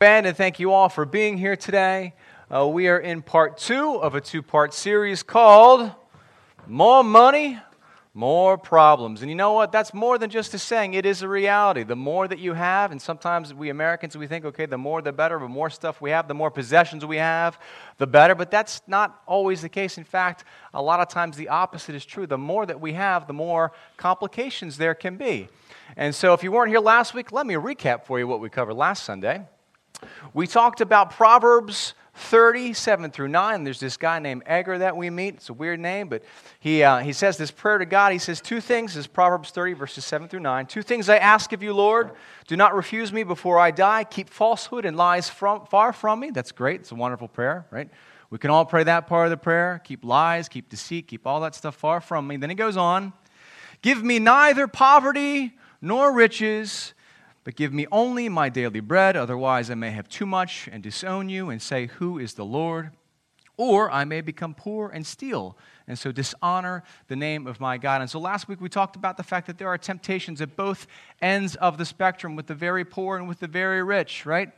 band, and thank you all for being here today. Uh, we are in part two of a two part series called More Money, More Problems. And you know what? That's more than just a saying, it is a reality. The more that you have, and sometimes we Americans, we think, okay, the more the better, the more stuff we have, the more possessions we have, the better. But that's not always the case. In fact, a lot of times the opposite is true. The more that we have, the more complications there can be. And so, if you weren't here last week, let me recap for you what we covered last Sunday. We talked about Proverbs 37 through 9. There's this guy named Agur that we meet. It's a weird name, but he, uh, he says this prayer to God. He says, Two things, this is Proverbs 30, verses 7 through 9. Two things I ask of you, Lord. Do not refuse me before I die. Keep falsehood and lies from, far from me. That's great. It's a wonderful prayer, right? We can all pray that part of the prayer. Keep lies, keep deceit, keep all that stuff far from me. Then he goes on Give me neither poverty nor riches but give me only my daily bread, otherwise I may have too much and disown you and say, Who is the Lord? Or I may become poor and steal, and so dishonor the name of my God. And so last week we talked about the fact that there are temptations at both ends of the spectrum, with the very poor and with the very rich, right?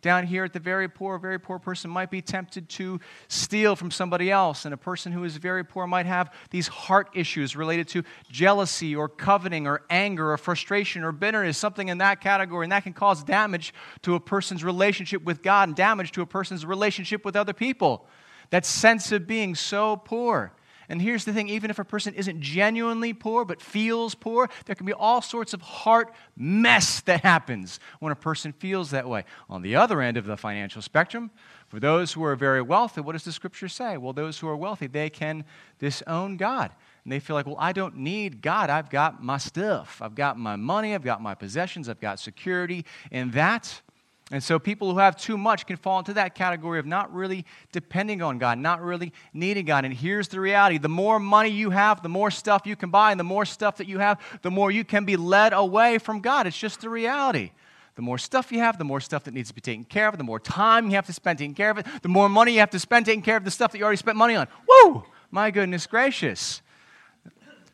Down here at the very poor, very poor person might be tempted to steal from somebody else. And a person who is very poor might have these heart issues related to jealousy or coveting or anger or frustration or bitterness, something in that category. And that can cause damage to a person's relationship with God and damage to a person's relationship with other people. That sense of being so poor. And here's the thing even if a person isn't genuinely poor but feels poor, there can be all sorts of heart mess that happens when a person feels that way. On the other end of the financial spectrum, for those who are very wealthy, what does the scripture say? Well, those who are wealthy, they can disown God. And they feel like, well, I don't need God. I've got my stuff. I've got my money. I've got my possessions. I've got security. And that and so people who have too much can fall into that category of not really depending on God, not really needing God. And here's the reality the more money you have, the more stuff you can buy, and the more stuff that you have, the more you can be led away from God. It's just the reality. The more stuff you have, the more stuff that needs to be taken care of, the more time you have to spend taking care of it, the more money you have to spend taking care of the stuff that you already spent money on. Woo! My goodness gracious.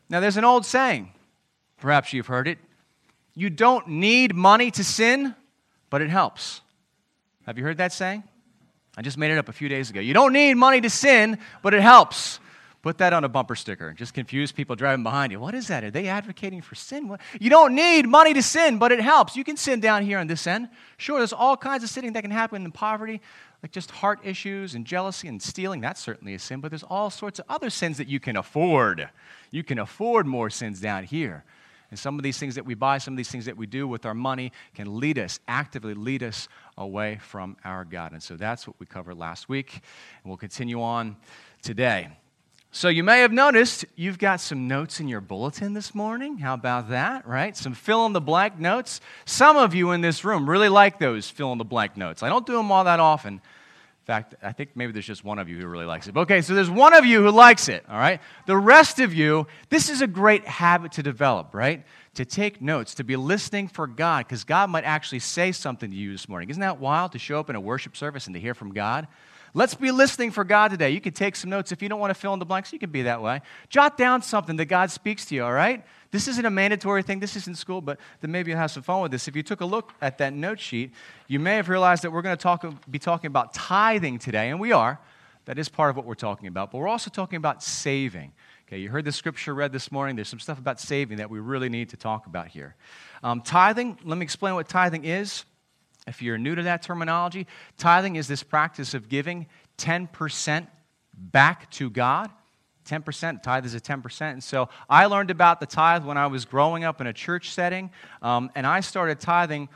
Now, there's an old saying, perhaps you've heard it you don't need money to sin but it helps. Have you heard that saying? I just made it up a few days ago. You don't need money to sin, but it helps. Put that on a bumper sticker. Just confuse people driving behind you. What is that? Are they advocating for sin? What? You don't need money to sin, but it helps. You can sin down here on this end. Sure, there's all kinds of sinning that can happen in poverty, like just heart issues and jealousy and stealing. That's certainly a sin, but there's all sorts of other sins that you can afford. You can afford more sins down here. And some of these things that we buy, some of these things that we do with our money can lead us, actively lead us away from our God. And so that's what we covered last week. And we'll continue on today. So you may have noticed you've got some notes in your bulletin this morning. How about that, right? Some fill in the blank notes. Some of you in this room really like those fill in the blank notes. I don't do them all that often. In fact, I think maybe there's just one of you who really likes it. Okay, so there's one of you who likes it, all right? The rest of you, this is a great habit to develop, right? To take notes, to be listening for God, because God might actually say something to you this morning. Isn't that wild to show up in a worship service and to hear from God? Let's be listening for God today. You can take some notes. If you don't want to fill in the blanks, you can be that way. Jot down something that God speaks to you, all right? This isn't a mandatory thing. This isn't school, but then maybe you'll have some fun with this. If you took a look at that note sheet, you may have realized that we're going to talk, be talking about tithing today, and we are. That is part of what we're talking about. But we're also talking about saving. Okay, you heard the scripture read this morning. There's some stuff about saving that we really need to talk about here. Um, tithing, let me explain what tithing is. If you're new to that terminology, tithing is this practice of giving 10% back to God. 10%, tithe is a 10%. And so I learned about the tithe when I was growing up in a church setting, um, and I started tithing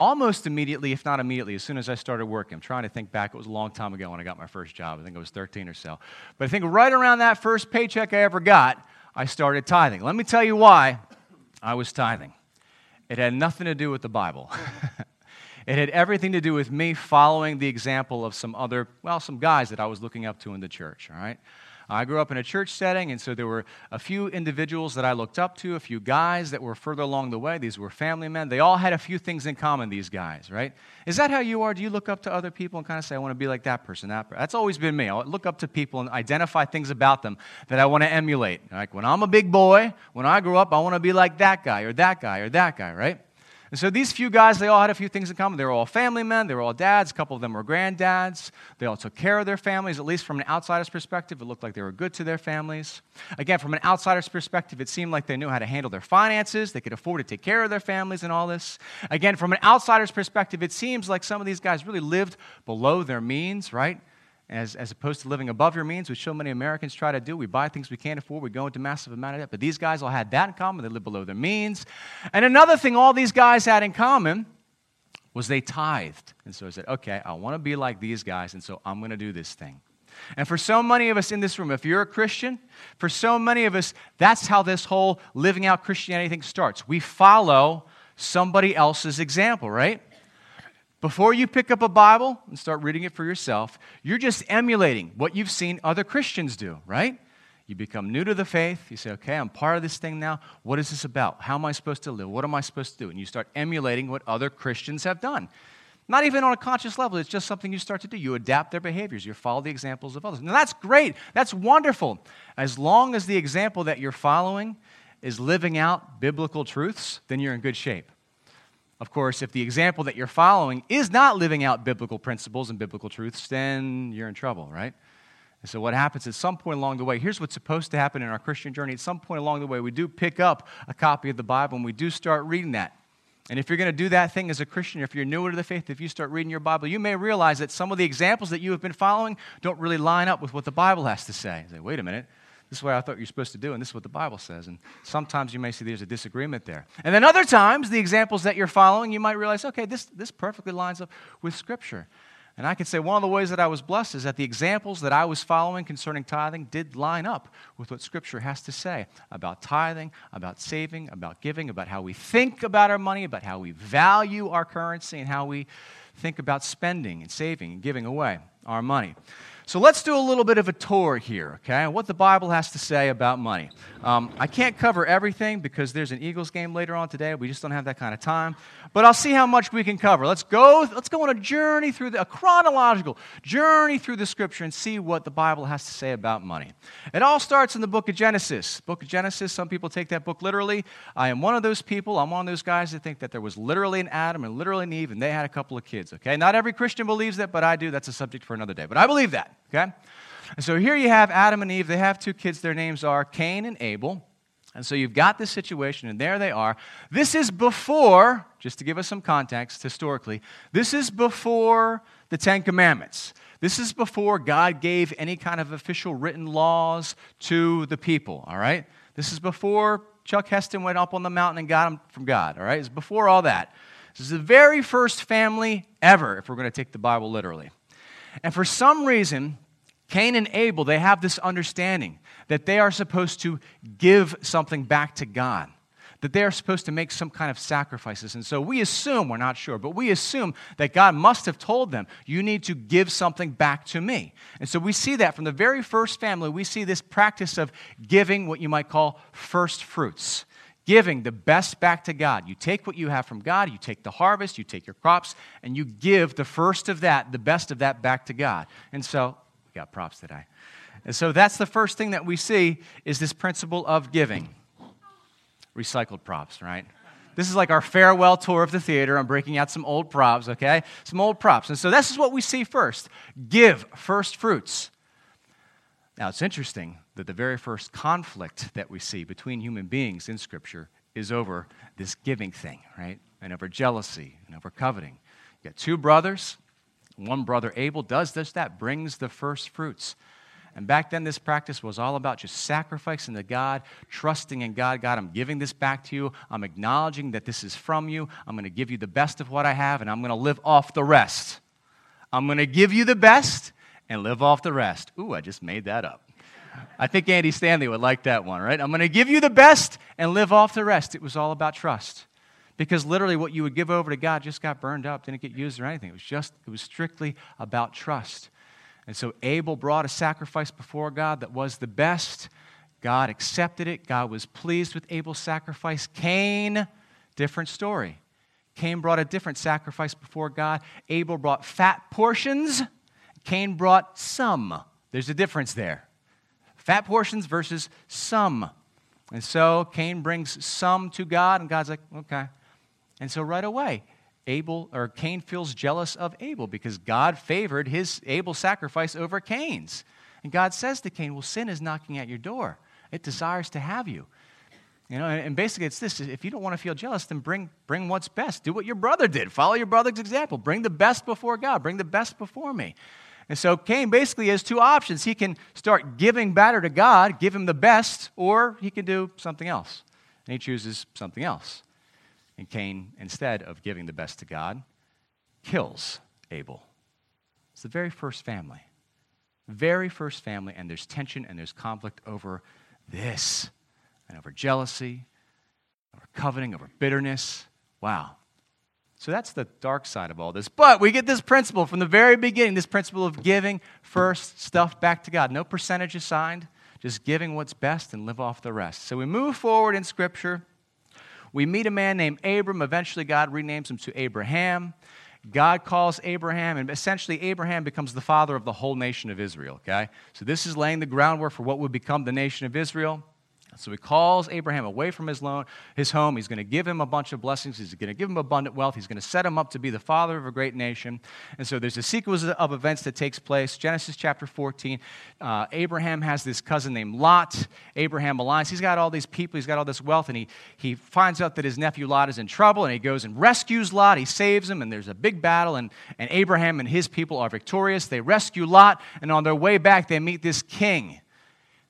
almost immediately, if not immediately, as soon as I started working. I'm trying to think back. It was a long time ago when I got my first job. I think I was 13 or so. But I think right around that first paycheck I ever got, I started tithing. Let me tell you why I was tithing. It had nothing to do with the Bible. It had everything to do with me following the example of some other, well, some guys that I was looking up to in the church, all right? I grew up in a church setting, and so there were a few individuals that I looked up to, a few guys that were further along the way. These were family men. They all had a few things in common, these guys, right? Is that how you are? Do you look up to other people and kind of say, I want to be like that person, that person? That's always been me. I look up to people and identify things about them that I want to emulate. Like when I'm a big boy, when I grow up, I want to be like that guy or that guy or that guy, right? And so these few guys, they all had a few things in common. They were all family men, they were all dads, a couple of them were granddads. They all took care of their families, at least from an outsider's perspective. It looked like they were good to their families. Again, from an outsider's perspective, it seemed like they knew how to handle their finances, they could afford to take care of their families and all this. Again, from an outsider's perspective, it seems like some of these guys really lived below their means, right? As, as opposed to living above your means, which so many Americans try to do. We buy things we can't afford, we go into massive amount of debt. But these guys all had that in common. They lived below their means. And another thing all these guys had in common was they tithed. And so I said, okay, I want to be like these guys, and so I'm going to do this thing. And for so many of us in this room, if you're a Christian, for so many of us, that's how this whole living out Christianity thing starts. We follow somebody else's example, right? Before you pick up a Bible and start reading it for yourself, you're just emulating what you've seen other Christians do, right? You become new to the faith. You say, okay, I'm part of this thing now. What is this about? How am I supposed to live? What am I supposed to do? And you start emulating what other Christians have done. Not even on a conscious level, it's just something you start to do. You adapt their behaviors, you follow the examples of others. Now, that's great. That's wonderful. As long as the example that you're following is living out biblical truths, then you're in good shape. Of course, if the example that you're following is not living out biblical principles and biblical truths, then you're in trouble, right? And so, what happens at some point along the way, here's what's supposed to happen in our Christian journey. At some point along the way, we do pick up a copy of the Bible and we do start reading that. And if you're going to do that thing as a Christian, if you're newer to the faith, if you start reading your Bible, you may realize that some of the examples that you have been following don't really line up with what the Bible has to say. You say, wait a minute, this is what I thought you're supposed to do, and this is what the Bible says. And sometimes you may see there's a disagreement there. And then other times, the examples that you're following, you might realize, okay, this, this perfectly lines up with Scripture. And I can say one of the ways that I was blessed is that the examples that I was following concerning tithing did line up with what Scripture has to say about tithing, about saving, about giving, about how we think about our money, about how we value our currency, and how we think about spending and saving and giving away our money. So let's do a little bit of a tour here, okay? What the Bible has to say about money. Um, I can't cover everything because there's an Eagles game later on today. We just don't have that kind of time. But I'll see how much we can cover. Let's go. Let's go on a journey through the, a chronological journey through the Scripture and see what the Bible has to say about money. It all starts in the book of Genesis. Book of Genesis. Some people take that book literally. I am one of those people. I'm one of those guys that think that there was literally an Adam and literally an Eve, and they had a couple of kids. Okay, not every Christian believes that, but I do. That's a subject for another day. But I believe that. Okay? And so here you have Adam and Eve. They have two kids. Their names are Cain and Abel. And so you've got this situation, and there they are. This is before, just to give us some context historically, this is before the Ten Commandments. This is before God gave any kind of official written laws to the people, all right? This is before Chuck Heston went up on the mountain and got them from God, all right? It's before all that. This is the very first family ever, if we're going to take the Bible literally. And for some reason, Cain and Abel, they have this understanding that they are supposed to give something back to God, that they are supposed to make some kind of sacrifices. And so we assume, we're not sure, but we assume that God must have told them, you need to give something back to me. And so we see that from the very first family, we see this practice of giving what you might call first fruits giving the best back to God. You take what you have from God, you take the harvest, you take your crops, and you give the first of that, the best of that back to God. And so, we got props today. And so that's the first thing that we see is this principle of giving. Recycled props, right? This is like our farewell tour of the theater. I'm breaking out some old props, okay? Some old props. And so this is what we see first. Give first fruits. Now, it's interesting that the very first conflict that we see between human beings in Scripture is over this giving thing, right? And over jealousy and over coveting. You got two brothers. One brother, Abel, does this, that, brings the first fruits. And back then, this practice was all about just sacrificing to God, trusting in God. God, I'm giving this back to you. I'm acknowledging that this is from you. I'm going to give you the best of what I have, and I'm going to live off the rest. I'm going to give you the best and live off the rest. Ooh, I just made that up. I think Andy Stanley would like that one, right? I'm going to give you the best and live off the rest. It was all about trust. Because literally what you would give over to God just got burned up, didn't get used or anything. It was just, it was strictly about trust. And so Abel brought a sacrifice before God that was the best. God accepted it. God was pleased with Abel's sacrifice. Cain, different story. Cain brought a different sacrifice before God. Abel brought fat portions. Cain brought some. There's a difference there. Fat portions versus some. And so Cain brings some to God, and God's like, okay, And so right away, Abel or Cain feels jealous of Abel because God favored his Abel's sacrifice over Cain's. And God says to Cain, Well, sin is knocking at your door. It desires to have you. You know, and basically it's this if you don't want to feel jealous, then bring, bring what's best. Do what your brother did. Follow your brother's example. Bring the best before God. Bring the best before me. And so Cain basically has two options. He can start giving better to God, give him the best, or he can do something else. And he chooses something else. And Cain, instead of giving the best to God, kills Abel. It's the very first family. Very first family, and there's tension and there's conflict over this and over jealousy, over coveting, over bitterness. Wow. So that's the dark side of all this. But we get this principle from the very beginning this principle of giving first stuff back to God. No percentage assigned, just giving what's best and live off the rest. So we move forward in Scripture. We meet a man named Abram. Eventually, God renames him to Abraham. God calls Abraham, and essentially, Abraham becomes the father of the whole nation of Israel. Okay? So, this is laying the groundwork for what would become the nation of Israel. So he calls Abraham away from his, loan, his home. He's going to give him a bunch of blessings. He's going to give him abundant wealth. He's going to set him up to be the father of a great nation. And so there's a sequence of events that takes place. Genesis chapter 14. Uh, Abraham has this cousin named Lot. Abraham aligns. He's got all these people. He's got all this wealth. And he, he finds out that his nephew Lot is in trouble. And he goes and rescues Lot. He saves him. And there's a big battle. And, and Abraham and his people are victorious. They rescue Lot. And on their way back, they meet this king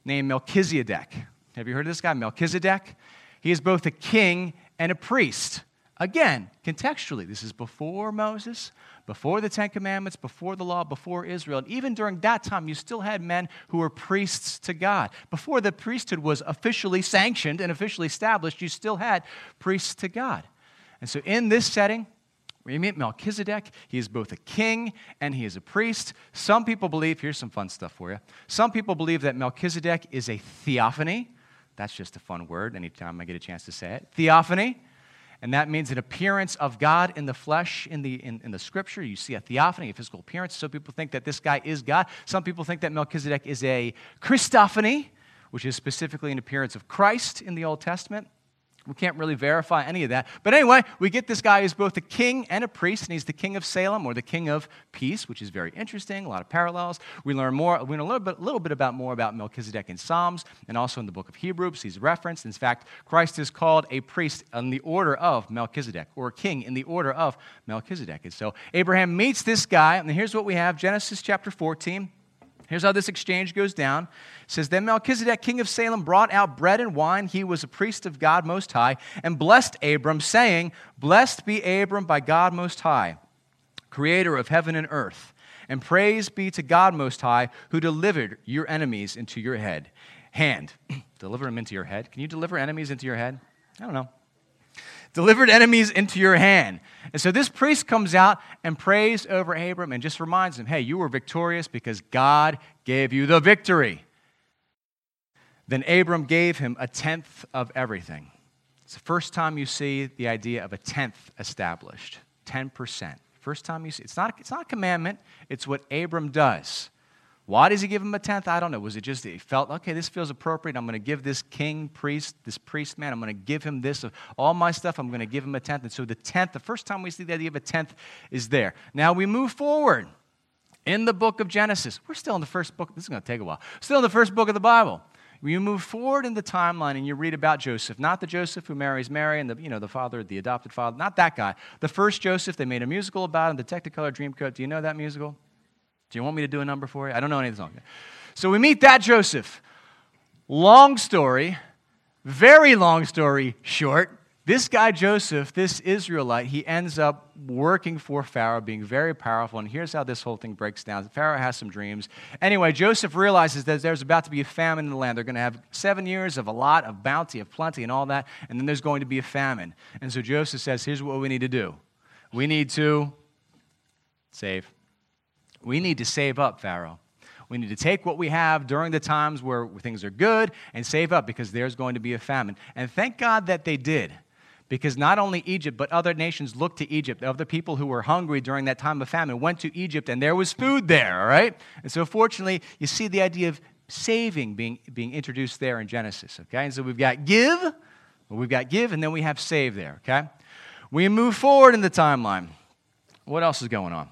named Melchizedek. Have you heard of this guy, Melchizedek? He is both a king and a priest. Again, contextually, this is before Moses, before the Ten Commandments, before the law, before Israel. And even during that time, you still had men who were priests to God. Before the priesthood was officially sanctioned and officially established, you still had priests to God. And so, in this setting, we meet Melchizedek. He is both a king and he is a priest. Some people believe, here's some fun stuff for you. Some people believe that Melchizedek is a theophany. That's just a fun word anytime I get a chance to say it. Theophany. And that means an appearance of God in the flesh in the, in, in, the scripture. You see a theophany, a physical appearance. Some people think that this guy is God. Some people think that Melchizedek is a Christophany, which is specifically an appearance of Christ in the Old Testament. We can't really verify any of that. But anyway, we get this guy who's both a king and a priest, and he's the king of Salem or the king of peace, which is very interesting. A lot of parallels. We learn more. We learn a little bit, little bit about more about Melchizedek in Psalms and also in the book of Hebrews. He's referenced. In fact, Christ is called a priest in the order of Melchizedek, or king in the order of Melchizedek. And so Abraham meets this guy, and here's what we have: Genesis chapter 14. Here's how this exchange goes down. It says, Then Melchizedek, king of Salem, brought out bread and wine. He was a priest of God Most High, and blessed Abram, saying, Blessed be Abram by God Most High, creator of heaven and earth. And praise be to God Most High, who delivered your enemies into your head. Hand. deliver them into your head. Can you deliver enemies into your head? I don't know delivered enemies into your hand. And so this priest comes out and prays over Abram and just reminds him, hey, you were victorious because God gave you the victory. Then Abram gave him a tenth of everything. It's the first time you see the idea of a tenth established 10%. First time you see it's not, it's not a commandment, it's what Abram does. Why does he give him a tenth? I don't know. Was it just that he felt, okay, this feels appropriate. I'm going to give this king, priest, this priest man, I'm going to give him this of all my stuff. I'm going to give him a tenth. And so the tenth, the first time we see the idea of a tenth is there. Now we move forward in the book of Genesis. We're still in the first book. This is going to take a while. Still in the first book of the Bible. You move forward in the timeline and you read about Joseph, not the Joseph who marries Mary and the, you know, the father, the adopted father, not that guy. The first Joseph, they made a musical about him, the Technicolor Dreamcoat. Do you know that musical? Do you want me to do a number for you? I don't know any of the. So we meet that Joseph. Long story, very long story short. This guy Joseph, this Israelite, he ends up working for Pharaoh, being very powerful. And here's how this whole thing breaks down. Pharaoh has some dreams. Anyway, Joseph realizes that there's about to be a famine in the land. They're going to have seven years of a lot of bounty, of plenty, and all that. And then there's going to be a famine. And so Joseph says, here's what we need to do we need to save. We need to save up, Pharaoh. We need to take what we have during the times where things are good and save up because there's going to be a famine. And thank God that they did. Because not only Egypt, but other nations looked to Egypt. Other people who were hungry during that time of famine went to Egypt and there was food there, all right? And so, fortunately, you see the idea of saving being, being introduced there in Genesis, okay? And so we've got give, we've got give, and then we have save there, okay? We move forward in the timeline. What else is going on?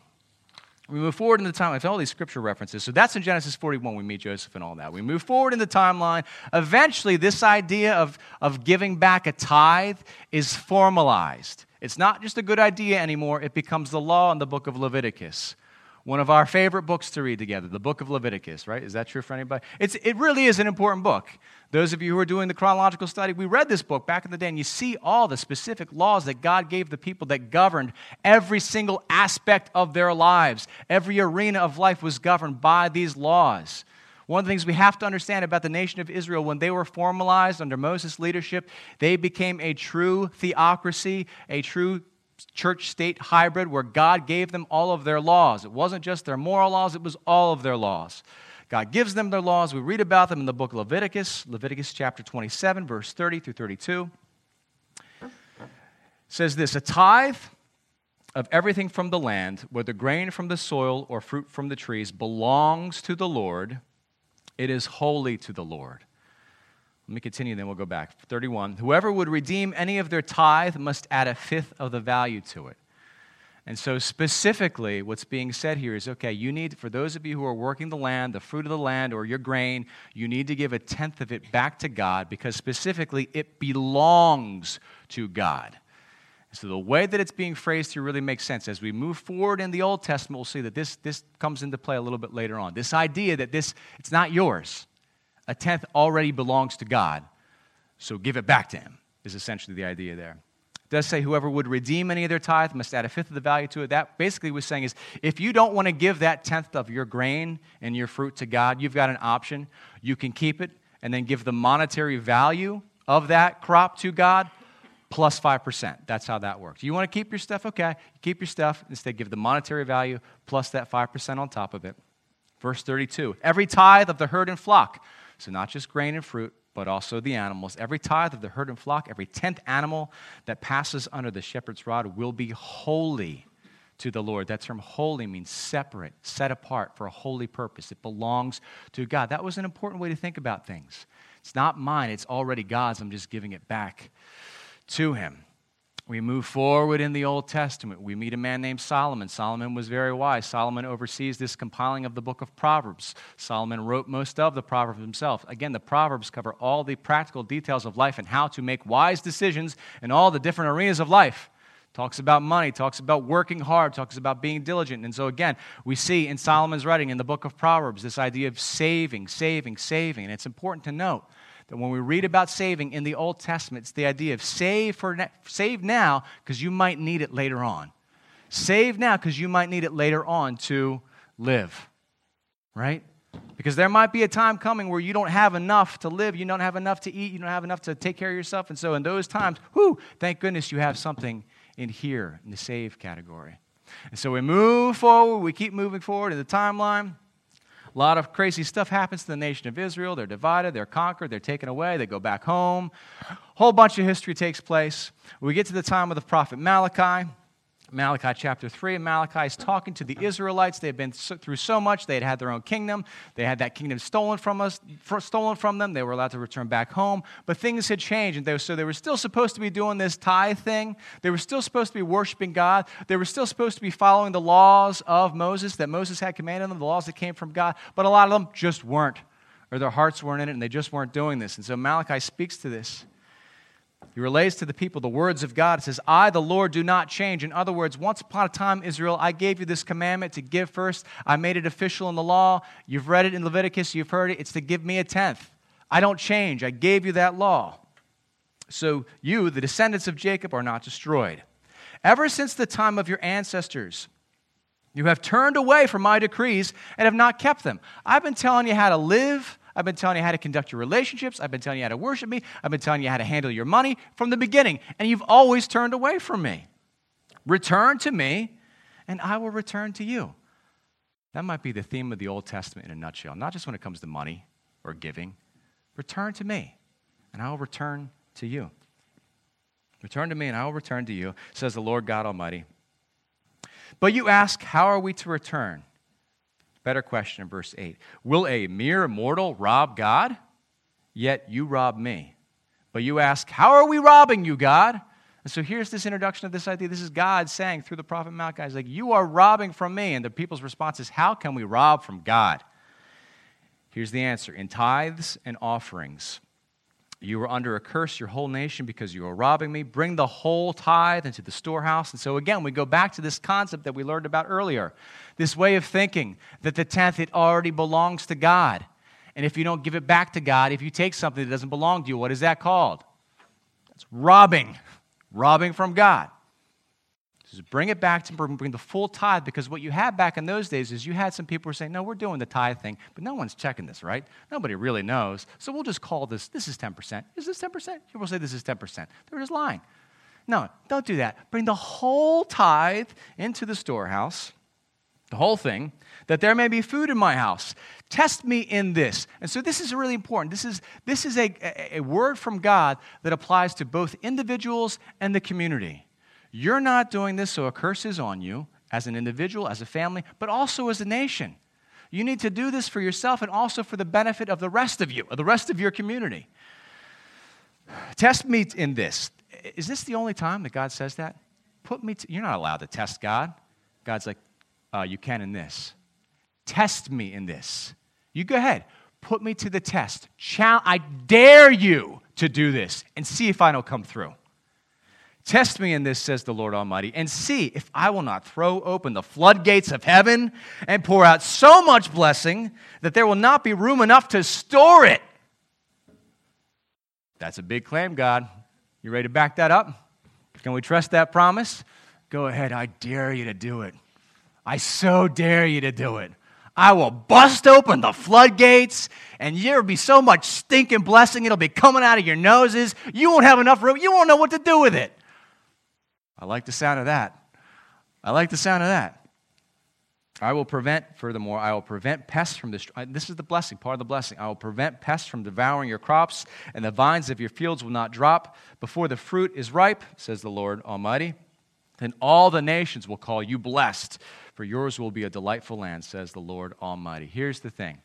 We move forward in the timeline. It's all these scripture references. So that's in Genesis 41. We meet Joseph and all that. We move forward in the timeline. Eventually, this idea of, of giving back a tithe is formalized. It's not just a good idea anymore, it becomes the law in the book of Leviticus one of our favorite books to read together, the book of Leviticus, right? Is that true for anybody? It's, it really is an important book. Those of you who are doing the chronological study, we read this book back in the day, and you see all the specific laws that God gave the people that governed every single aspect of their lives. Every arena of life was governed by these laws. One of the things we have to understand about the nation of Israel, when they were formalized under Moses' leadership, they became a true theocracy, a true church state hybrid where God gave them all of their laws. It wasn't just their moral laws, it was all of their laws. God gives them their laws. We read about them in the book of Leviticus, Leviticus chapter 27, verse 30 through 32. It says this A tithe of everything from the land, whether grain from the soil or fruit from the trees, belongs to the Lord. It is holy to the Lord. Let me continue, then we'll go back. 31. Whoever would redeem any of their tithe must add a fifth of the value to it. And so, specifically, what's being said here is okay, you need, for those of you who are working the land, the fruit of the land, or your grain, you need to give a tenth of it back to God because specifically it belongs to God. So, the way that it's being phrased here really makes sense. As we move forward in the Old Testament, we'll see that this, this comes into play a little bit later on. This idea that this, it's not yours a tenth already belongs to God, so give it back to him, is essentially the idea there. It does say whoever would redeem any of their tithe must add a fifth of the value to it. That basically was saying is if you don't want to give that tenth of your grain and your fruit to God, you've got an option. You can keep it and then give the monetary value of that crop to God plus 5%. That's how that works. You want to keep your stuff? Okay. Keep your stuff. Instead, give the monetary value plus that 5% on top of it. Verse 32 Every tithe of the herd and flock so, not just grain and fruit, but also the animals. Every tithe of the herd and flock, every tenth animal that passes under the shepherd's rod will be holy to the Lord. That term holy means separate, set apart for a holy purpose. It belongs to God. That was an important way to think about things. It's not mine, it's already God's. I'm just giving it back to Him. We move forward in the Old Testament. We meet a man named Solomon. Solomon was very wise. Solomon oversees this compiling of the book of Proverbs. Solomon wrote most of the Proverbs himself. Again, the Proverbs cover all the practical details of life and how to make wise decisions in all the different arenas of life. Talks about money, talks about working hard, talks about being diligent. And so, again, we see in Solomon's writing in the book of Proverbs this idea of saving, saving, saving. And it's important to note that when we read about saving in the Old Testament, it's the idea of save, for ne- save now because you might need it later on. Save now because you might need it later on to live, right? Because there might be a time coming where you don't have enough to live, you don't have enough to eat, you don't have enough to take care of yourself. And so, in those times, whoo, thank goodness you have something in here in the save category. And so we move forward, we keep moving forward in the timeline. A lot of crazy stuff happens to the nation of Israel. They're divided, they're conquered, they're taken away, they go back home. A whole bunch of history takes place. We get to the time of the prophet Malachi. Malachi chapter 3. Malachi is talking to the Israelites. They had been through so much. They had had their own kingdom. They had that kingdom stolen from us, stolen from them. They were allowed to return back home. But things had changed. And they, so they were still supposed to be doing this tithe thing. They were still supposed to be worshiping God. They were still supposed to be following the laws of Moses that Moses had commanded them, the laws that came from God. But a lot of them just weren't, or their hearts weren't in it, and they just weren't doing this. And so Malachi speaks to this. He relays to the people the words of God. It says, I, the Lord, do not change. In other words, once upon a time, Israel, I gave you this commandment to give first. I made it official in the law. You've read it in Leviticus, you've heard it. It's to give me a tenth. I don't change. I gave you that law. So you, the descendants of Jacob, are not destroyed. Ever since the time of your ancestors, you have turned away from my decrees and have not kept them. I've been telling you how to live I've been telling you how to conduct your relationships. I've been telling you how to worship me. I've been telling you how to handle your money from the beginning, and you've always turned away from me. Return to me, and I will return to you. That might be the theme of the Old Testament in a nutshell, not just when it comes to money or giving. Return to me, and I will return to you. Return to me, and I will return to you, says the Lord God Almighty. But you ask, How are we to return? Better question in verse 8 Will a mere mortal rob God? Yet you rob me. But you ask, How are we robbing you, God? And so here's this introduction of this idea. This is God saying through the prophet Malachi, He's like, You are robbing from me. And the people's response is, How can we rob from God? Here's the answer in tithes and offerings. You were under a curse, your whole nation, because you were robbing me. Bring the whole tithe into the storehouse. And so, again, we go back to this concept that we learned about earlier this way of thinking that the tenth, it already belongs to God. And if you don't give it back to God, if you take something that doesn't belong to you, what is that called? That's robbing, robbing from God. Just bring it back to bring the full tithe because what you had back in those days is you had some people who were saying, no, we're doing the tithe thing, but no one's checking this, right? Nobody really knows. So we'll just call this, this is 10%. Is this 10%? People say this is 10%. They're just lying. No, don't do that. Bring the whole tithe into the storehouse, the whole thing, that there may be food in my house. Test me in this. And so this is really important. This is, this is a, a word from God that applies to both individuals and the community. You're not doing this so a curse is on you as an individual, as a family, but also as a nation. You need to do this for yourself and also for the benefit of the rest of you, of the rest of your community. Test me in this. Is this the only time that God says that? Put me to, you're not allowed to test God. God's like, uh, you can in this. Test me in this. You go ahead. Put me to the test. I dare you to do this and see if I don't come through. Test me in this, says the Lord Almighty, and see if I will not throw open the floodgates of heaven and pour out so much blessing that there will not be room enough to store it. That's a big claim, God. You ready to back that up? Can we trust that promise? Go ahead. I dare you to do it. I so dare you to do it. I will bust open the floodgates, and there'll be so much stinking blessing, it'll be coming out of your noses. You won't have enough room. You won't know what to do with it. I like the sound of that. I like the sound of that. I will prevent, furthermore, I will prevent pests from this. This is the blessing, part of the blessing. I will prevent pests from devouring your crops, and the vines of your fields will not drop before the fruit is ripe, says the Lord Almighty. Then all the nations will call you blessed, for yours will be a delightful land, says the Lord Almighty. Here's the thing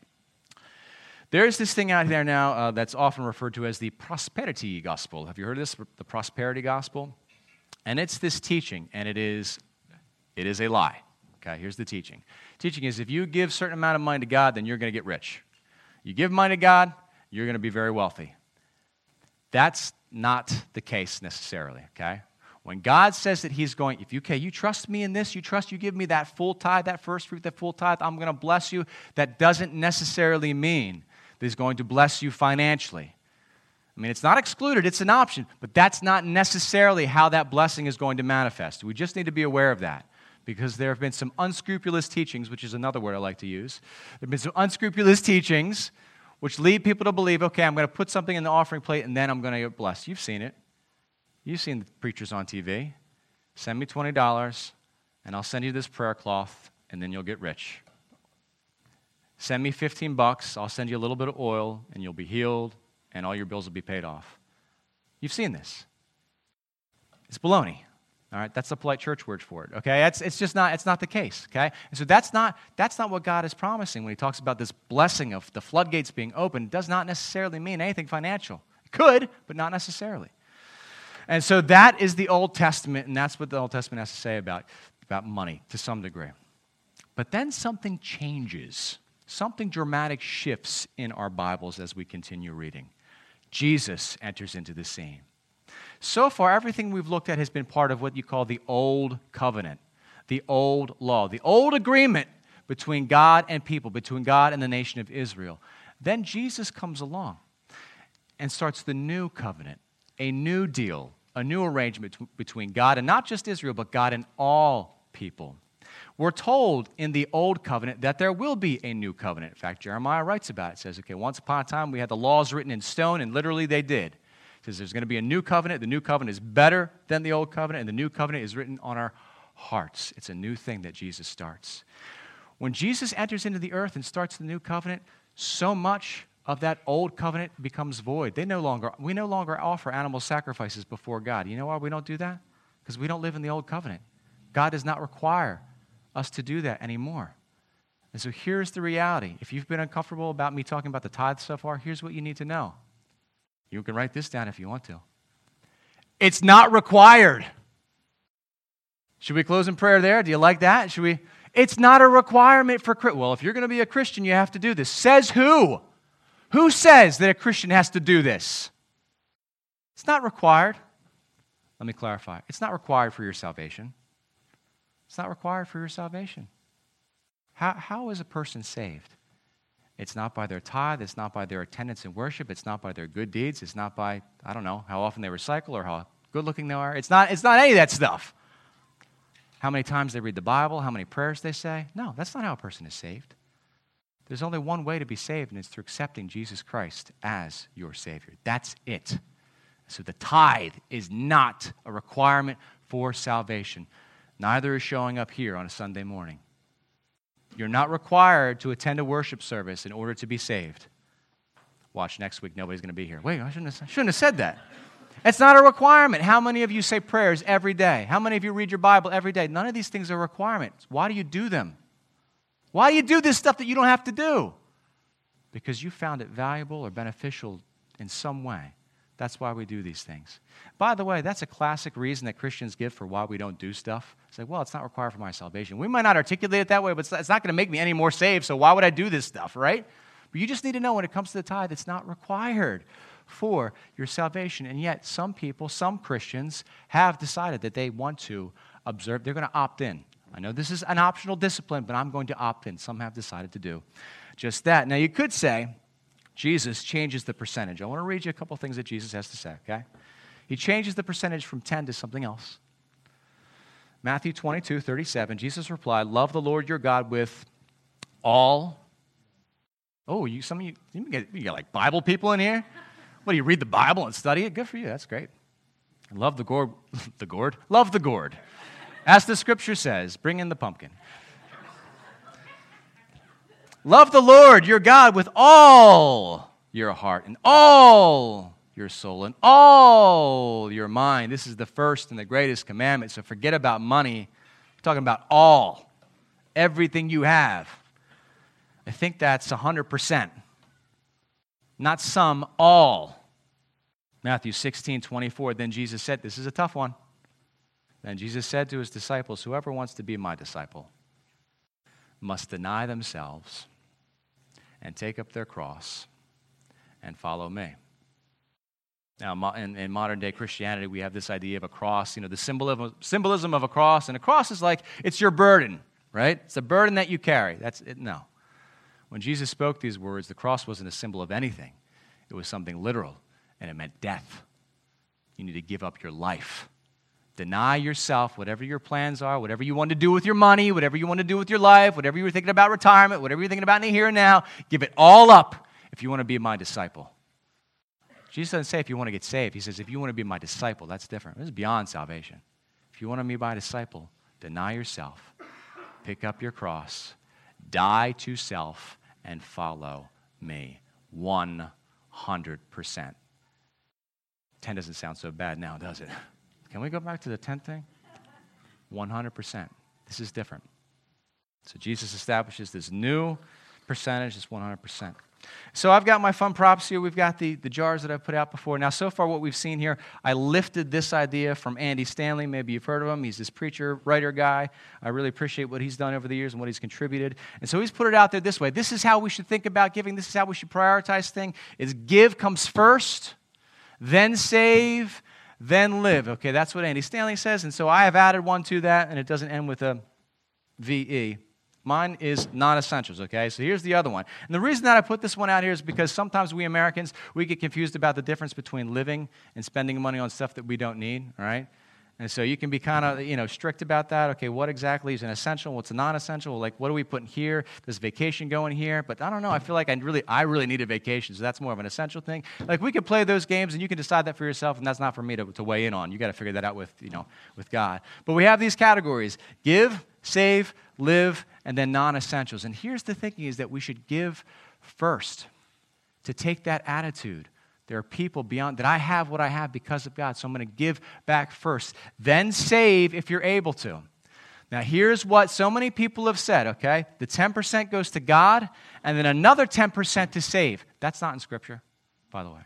there's this thing out there now uh, that's often referred to as the prosperity gospel. Have you heard of this? The prosperity gospel? And it's this teaching, and it is, it is a lie. Okay, here's the teaching. Teaching is if you give a certain amount of money to God, then you're going to get rich. You give money to God, you're going to be very wealthy. That's not the case necessarily, okay? When God says that He's going, if you, okay, you trust me in this, you trust you give me that full tithe, that first fruit, that full tithe, I'm going to bless you, that doesn't necessarily mean that He's going to bless you financially. I mean, it's not excluded, it's an option, but that's not necessarily how that blessing is going to manifest. We just need to be aware of that because there have been some unscrupulous teachings, which is another word I like to use. There have been some unscrupulous teachings which lead people to believe, okay, I'm going to put something in the offering plate and then I'm going to get blessed. You've seen it. You've seen the preachers on TV. Send me $20 and I'll send you this prayer cloth and then you'll get rich. Send me 15 bucks, I'll send you a little bit of oil and you'll be healed and all your bills will be paid off. You've seen this. It's baloney. All right, that's the polite church word for it. Okay, it's, it's just not it's not the case. Okay, and so that's not that's not what God is promising when He talks about this blessing of the floodgates being open. It does not necessarily mean anything financial. It could, but not necessarily. And so that is the Old Testament, and that's what the Old Testament has to say about about money to some degree. But then something changes. Something dramatic shifts in our Bibles as we continue reading. Jesus enters into the scene. So far, everything we've looked at has been part of what you call the Old Covenant, the Old Law, the Old Agreement between God and people, between God and the nation of Israel. Then Jesus comes along and starts the new covenant, a new deal, a new arrangement between God and not just Israel, but God and all people. We're told in the Old Covenant that there will be a new covenant. In fact, Jeremiah writes about it. says, okay, once upon a time we had the laws written in stone, and literally they did. It says there's going to be a new covenant. The new covenant is better than the old covenant, and the new covenant is written on our hearts. It's a new thing that Jesus starts. When Jesus enters into the earth and starts the new covenant, so much of that old covenant becomes void. They no longer, we no longer offer animal sacrifices before God. You know why we don't do that? Because we don't live in the old covenant. God does not require us to do that anymore. And so here's the reality. If you've been uncomfortable about me talking about the tithe so far, here's what you need to know. You can write this down if you want to. It's not required. Should we close in prayer there? Do you like that? Should we? It's not a requirement for well, if you're going to be a Christian, you have to do this. Says who? Who says that a Christian has to do this? It's not required. Let me clarify. It's not required for your salvation. It's not required for your salvation. How, how is a person saved? It's not by their tithe. It's not by their attendance in worship. It's not by their good deeds. It's not by, I don't know, how often they recycle or how good looking they are. It's not, it's not any of that stuff. How many times they read the Bible, how many prayers they say. No, that's not how a person is saved. There's only one way to be saved, and it's through accepting Jesus Christ as your Savior. That's it. So the tithe is not a requirement for salvation. Neither is showing up here on a Sunday morning. You're not required to attend a worship service in order to be saved. Watch next week, nobody's going to be here. Wait, I shouldn't have, shouldn't have said that. It's not a requirement. How many of you say prayers every day? How many of you read your Bible every day? None of these things are requirements. Why do you do them? Why do you do this stuff that you don't have to do? Because you found it valuable or beneficial in some way. That's why we do these things. By the way, that's a classic reason that Christians give for why we don't do stuff. It's like, well, it's not required for my salvation. We might not articulate it that way, but it's not going to make me any more saved, so why would I do this stuff, right? But you just need to know when it comes to the tithe, it's not required for your salvation. And yet, some people, some Christians, have decided that they want to observe, they're going to opt in. I know this is an optional discipline, but I'm going to opt in. Some have decided to do just that. Now, you could say, Jesus changes the percentage. I want to read you a couple things that Jesus has to say, okay? He changes the percentage from 10 to something else. Matthew 22, 37, Jesus replied, Love the Lord your God with all. Oh, you, some of you, you get, you like Bible people in here? What do you read the Bible and study it? Good for you. That's great. Love the gourd. the gourd? Love the gourd. As the scripture says, bring in the pumpkin. Love the Lord your God with all your heart and all your soul and all your mind. This is the first and the greatest commandment. So forget about money. We're talking about all, everything you have. I think that's 100%. Not some, all. Matthew 16, 24. Then Jesus said, This is a tough one. Then Jesus said to his disciples, Whoever wants to be my disciple must deny themselves and take up their cross and follow me. Now, in, in, modern day Christianity, we have this idea of a cross, you know, the symbolism, symbolism of a cross. And a cross is like, it's your burden, right? It's a burden that you carry. That's it. No. When Jesus spoke these words, the cross wasn't a symbol of anything, it was something literal, and it meant death. You need to give up your life. Deny yourself, whatever your plans are, whatever you want to do with your money, whatever you want to do with your life, whatever you're thinking about retirement, whatever you're thinking about in the here and now, give it all up if you want to be my disciple. Jesus doesn't say if you want to get saved. He says if you want to be my disciple, that's different. This is beyond salvation. If you want to be my disciple, deny yourself, pick up your cross, die to self, and follow me. 100%. 10 doesn't sound so bad now, does it? Can we go back to the 10th thing? 100%. This is different. So Jesus establishes this new percentage, this 100%. So I've got my fun props here. We've got the, the jars that I've put out before. Now, so far, what we've seen here, I lifted this idea from Andy Stanley. Maybe you've heard of him. He's this preacher, writer guy. I really appreciate what he's done over the years and what he's contributed. And so he's put it out there this way. This is how we should think about giving. This is how we should prioritize things. Is give comes first, then save, then live. Okay, that's what Andy Stanley says. And so I have added one to that, and it doesn't end with a VE. Mine is non essentials, okay? So here's the other one. And the reason that I put this one out here is because sometimes we Americans, we get confused about the difference between living and spending money on stuff that we don't need, all right? And so you can be kind of, you know, strict about that. Okay, what exactly is an essential? What's a non-essential? Like, what are we putting here? Does vacation go in here? But I don't know. I feel like I really, I really need a vacation, so that's more of an essential thing. Like, we could play those games, and you can decide that for yourself, and that's not for me to, to weigh in on. You got to figure that out with, you know, with God. But we have these categories: give, save, live, and then non-essentials. And here's the thinking: is that we should give first. To take that attitude there are people beyond that I have what I have because of God, so I'm going to give back first. Then save if you're able to. Now, here's what so many people have said, okay? The 10% goes to God, and then another 10% to save. That's not in Scripture, by the way.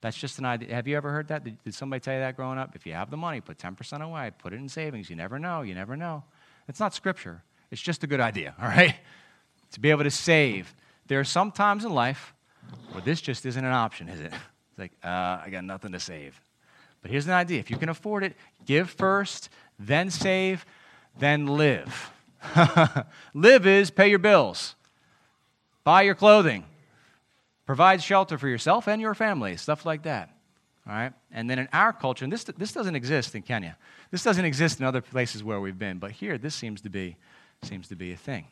That's just an idea. Have you ever heard that? Did, did somebody tell you that growing up? If you have the money, put 10% away, put it in savings. You never know. You never know. It's not scripture, it's just a good idea, all right? To be able to save. There are some times in life where this just isn't an option, is it? It's like, uh, I got nothing to save. But here's an idea if you can afford it, give first, then save, then live. live is pay your bills, buy your clothing, provide shelter for yourself and your family, stuff like that. All right? And then in our culture, and this, this doesn't exist in Kenya. This doesn't exist in other places where we've been, but here this seems to be, seems to be a thing.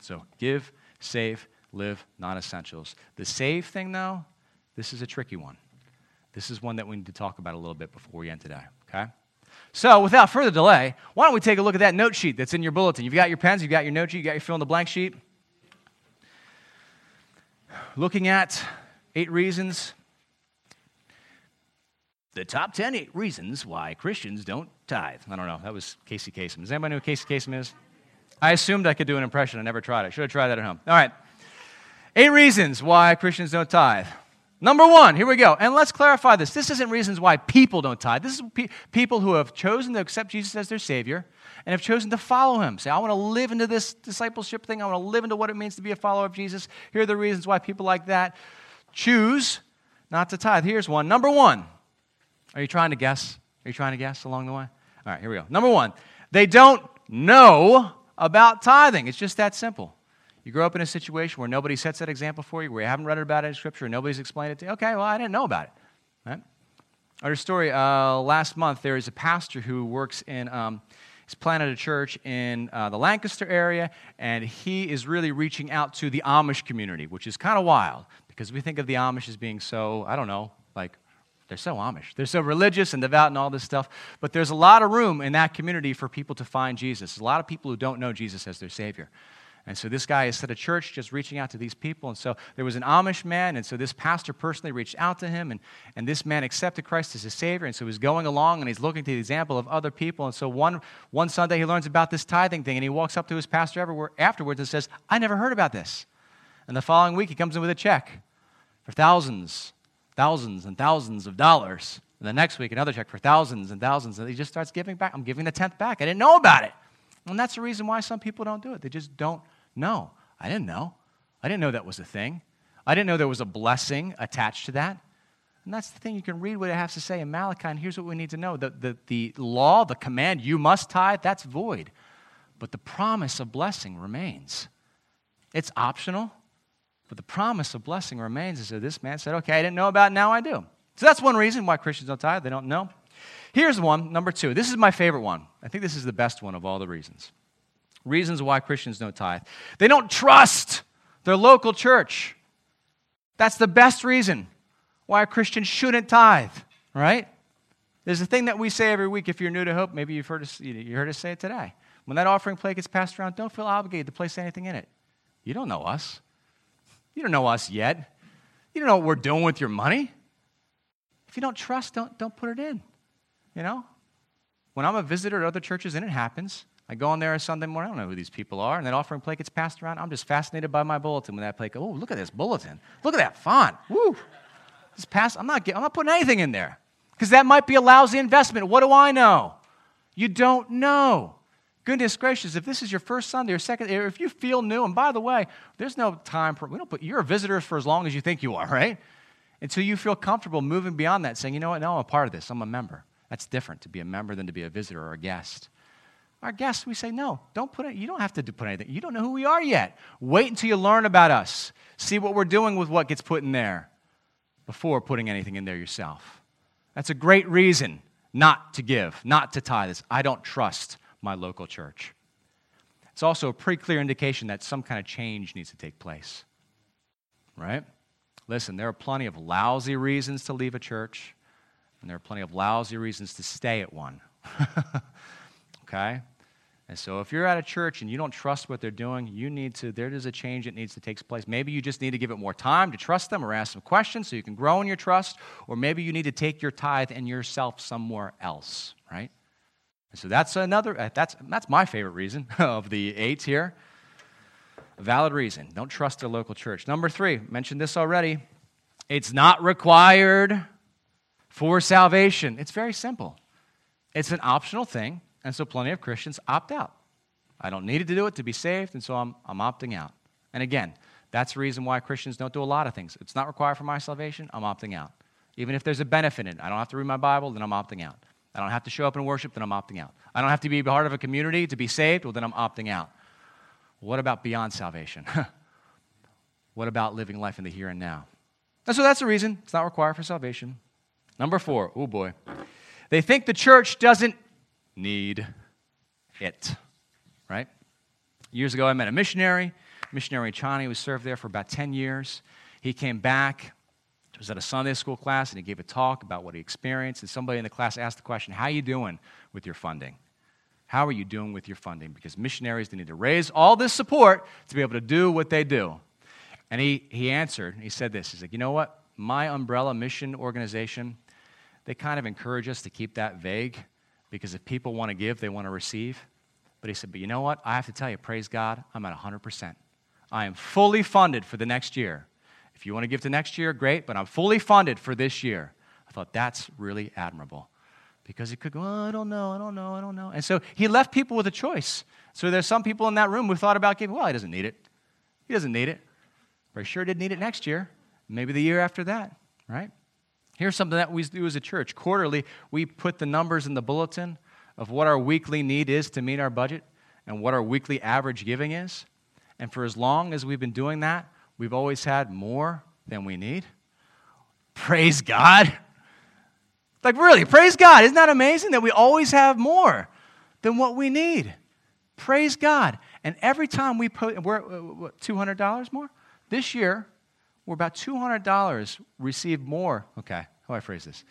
So give, save, live, non essentials. The save thing, though, this is a tricky one. This is one that we need to talk about a little bit before we end today, okay? So, without further delay, why don't we take a look at that note sheet that's in your bulletin? You've got your pens, you've got your note sheet, you've got your fill in the blank sheet. Looking at eight reasons, the top 10 eight reasons why Christians don't tithe. I don't know, that was Casey Kasem. Does anybody know who Casey Kasem is? I assumed I could do an impression, I never tried it. Should have tried that at home. All right. Eight reasons why Christians don't tithe. Number one, here we go. And let's clarify this. This isn't reasons why people don't tithe. This is pe- people who have chosen to accept Jesus as their Savior and have chosen to follow Him. Say, I want to live into this discipleship thing. I want to live into what it means to be a follower of Jesus. Here are the reasons why people like that choose not to tithe. Here's one. Number one. Are you trying to guess? Are you trying to guess along the way? All right, here we go. Number one, they don't know about tithing. It's just that simple. You grow up in a situation where nobody sets that example for you, where you haven't read about it in Scripture, nobody's explained it to you. Okay, well, I didn't know about it. Right? Our story uh, last month, there is a pastor who works in, um, he's planted a church in uh, the Lancaster area, and he is really reaching out to the Amish community, which is kind of wild because we think of the Amish as being so, I don't know, like they're so Amish. They're so religious and devout and all this stuff. But there's a lot of room in that community for people to find Jesus. There's a lot of people who don't know Jesus as their Savior. And so this guy is at a church just reaching out to these people. And so there was an Amish man, and so this pastor personally reached out to him, and, and this man accepted Christ as his Savior. And so he's going along and he's looking to the example of other people. And so one, one Sunday he learns about this tithing thing, and he walks up to his pastor afterwards and says, I never heard about this. And the following week he comes in with a check for thousands, thousands, and thousands of dollars. And the next week another check for thousands and thousands. And he just starts giving back. I'm giving the tenth back. I didn't know about it. And that's the reason why some people don't do it. They just don't no, I didn't know. I didn't know that was a thing. I didn't know there was a blessing attached to that. And that's the thing. You can read what it has to say in Malachi, and here's what we need to know the, the, the law, the command, you must tithe, that's void. But the promise of blessing remains. It's optional, but the promise of blessing remains. And so this man said, Okay, I didn't know about it, now I do. So that's one reason why Christians don't tithe. They don't know. Here's one, number two. This is my favorite one. I think this is the best one of all the reasons. Reasons why Christians don't tithe. They don't trust their local church. That's the best reason why a Christian shouldn't tithe, right? There's a thing that we say every week. If you're new to Hope, maybe you've heard us, you heard us say it today. When that offering plate gets passed around, don't feel obligated to place anything in it. You don't know us. You don't know us yet. You don't know what we're doing with your money. If you don't trust, don't, don't put it in. You know? When I'm a visitor at other churches, and it happens, I go in there a Sunday morning, I don't know who these people are, and that offering plate gets passed around. I'm just fascinated by my bulletin when that plate goes, oh, look at this bulletin. Look at that font. Woo. Just pass, I'm not, I'm not putting anything in there because that might be a lousy investment. What do I know? You don't know. Goodness gracious, if this is your first Sunday or second, if you feel new, and by the way, there's no time for, we don't put, you're a visitor for as long as you think you are, right? Until you feel comfortable moving beyond that, saying, you know what, no, I'm a part of this, I'm a member. That's different to be a member than to be a visitor or a guest. Our guests, we say, no, don't put it, you don't have to put anything. You don't know who we are yet. Wait until you learn about us. See what we're doing with what gets put in there before putting anything in there yourself. That's a great reason not to give, not to tithe. This. I don't trust my local church. It's also a pretty clear indication that some kind of change needs to take place. Right? Listen, there are plenty of lousy reasons to leave a church, and there are plenty of lousy reasons to stay at one. okay? And so if you're at a church and you don't trust what they're doing, you need to, there is a change that needs to take place. Maybe you just need to give it more time to trust them or ask some questions so you can grow in your trust, or maybe you need to take your tithe and yourself somewhere else, right? And so that's another, uh, that's, that's my favorite reason of the eight here. A valid reason. Don't trust their local church. Number three, mentioned this already. It's not required for salvation. It's very simple. It's an optional thing, and so plenty of Christians opt out. I don't need to do it to be saved, and so I'm, I'm opting out. And again, that's the reason why Christians don't do a lot of things. It's not required for my salvation, I'm opting out. Even if there's a benefit in it, I don't have to read my Bible, then I'm opting out. I don't have to show up and worship, then I'm opting out. I don't have to be part of a community to be saved, well, then I'm opting out. What about beyond salvation? what about living life in the here and now? And so that's the reason it's not required for salvation. Number four, oh boy. They think the church doesn't need it, right? Years ago, I met a missionary, missionary. He was served there for about 10 years. He came back, was at a Sunday school class, and he gave a talk about what he experienced. And somebody in the class asked the question, How are you doing with your funding? How are you doing with your funding? Because missionaries, they need to raise all this support to be able to do what they do. And he, he answered, he said this. He's like, You know what? My umbrella mission organization, they kind of encourage us to keep that vague because if people want to give, they want to receive. But he said, But you know what? I have to tell you, praise God, I'm at 100%. I am fully funded for the next year. If you want to give to next year, great, but I'm fully funded for this year. I thought that's really admirable because he could go, oh, I don't know, I don't know, I don't know. And so he left people with a choice. So there's some people in that room who thought about giving. Well, he doesn't need it. He doesn't need it. But he sure did need it next year, maybe the year after that, right? Here's something that we do as a church. Quarterly, we put the numbers in the bulletin of what our weekly need is to meet our budget and what our weekly average giving is. And for as long as we've been doing that, we've always had more than we need. Praise God. Like, really, praise God. Isn't that amazing that we always have more than what we need? Praise God. And every time we put, we're uh, what, $200 more? This year, we're about $200 received more. Okay, how do I phrase this?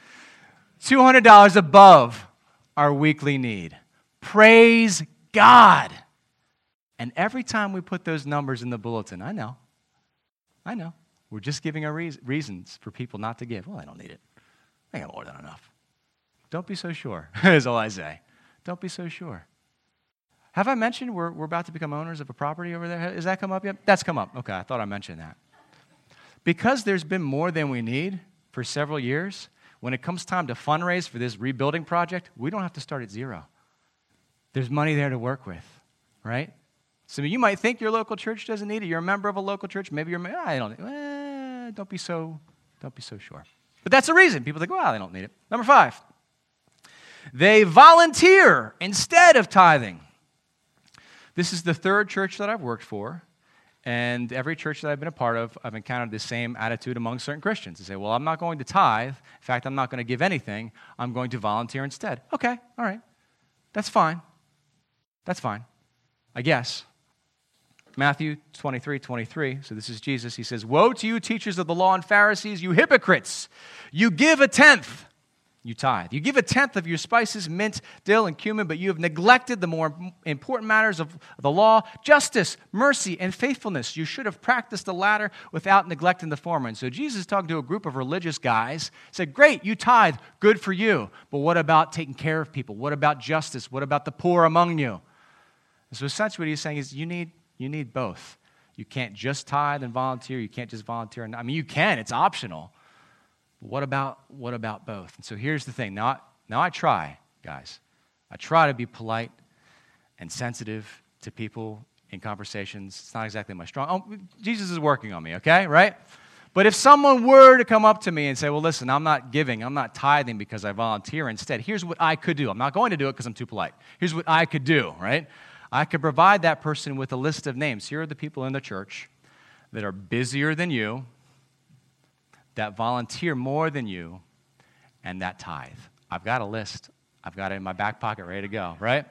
$200 above our weekly need. Praise God. And every time we put those numbers in the bulletin, I know, I know, we're just giving our reasons for people not to give. Well, I don't need it. I got more than enough. Don't be so sure, is all I say. Don't be so sure. Have I mentioned we're, we're about to become owners of a property over there? Has that come up yet? That's come up. Okay, I thought I mentioned that. Because there's been more than we need for several years, when it comes time to fundraise for this rebuilding project, we don't have to start at zero. There's money there to work with, right? So you might think your local church doesn't need it. You're a member of a local church. Maybe you're, I don't, eh, don't be so, don't be so sure. But that's the reason. People think, well, they don't need it. Number five, they volunteer instead of tithing. This is the third church that I've worked for. And every church that I've been a part of, I've encountered the same attitude among certain Christians. They say, Well, I'm not going to tithe. In fact, I'm not going to give anything. I'm going to volunteer instead. Okay, all right. That's fine. That's fine. I guess. Matthew 23, 23. So this is Jesus. He says, Woe to you, teachers of the law and Pharisees, you hypocrites! You give a tenth, you tithe. You give a tenth of your spices, mint, dill, and cumin, but you have neglected the more important matters of the law justice, mercy, and faithfulness. You should have practiced the latter without neglecting the former. And so Jesus talking to a group of religious guys, said, Great, you tithe, good for you. But what about taking care of people? What about justice? What about the poor among you? And so essentially what he's saying is you need you need both. You can't just tithe and volunteer. You can't just volunteer. And, I mean, you can, it's optional. What about, what about both? And so here's the thing. Now, now I try, guys. I try to be polite and sensitive to people in conversations. It's not exactly my strong. Oh, Jesus is working on me, okay? Right? But if someone were to come up to me and say, well, listen, I'm not giving, I'm not tithing because I volunteer instead, here's what I could do. I'm not going to do it because I'm too polite. Here's what I could do, right? I could provide that person with a list of names. Here are the people in the church that are busier than you, that volunteer more than you, and that tithe. I've got a list. I've got it in my back pocket ready to go, right?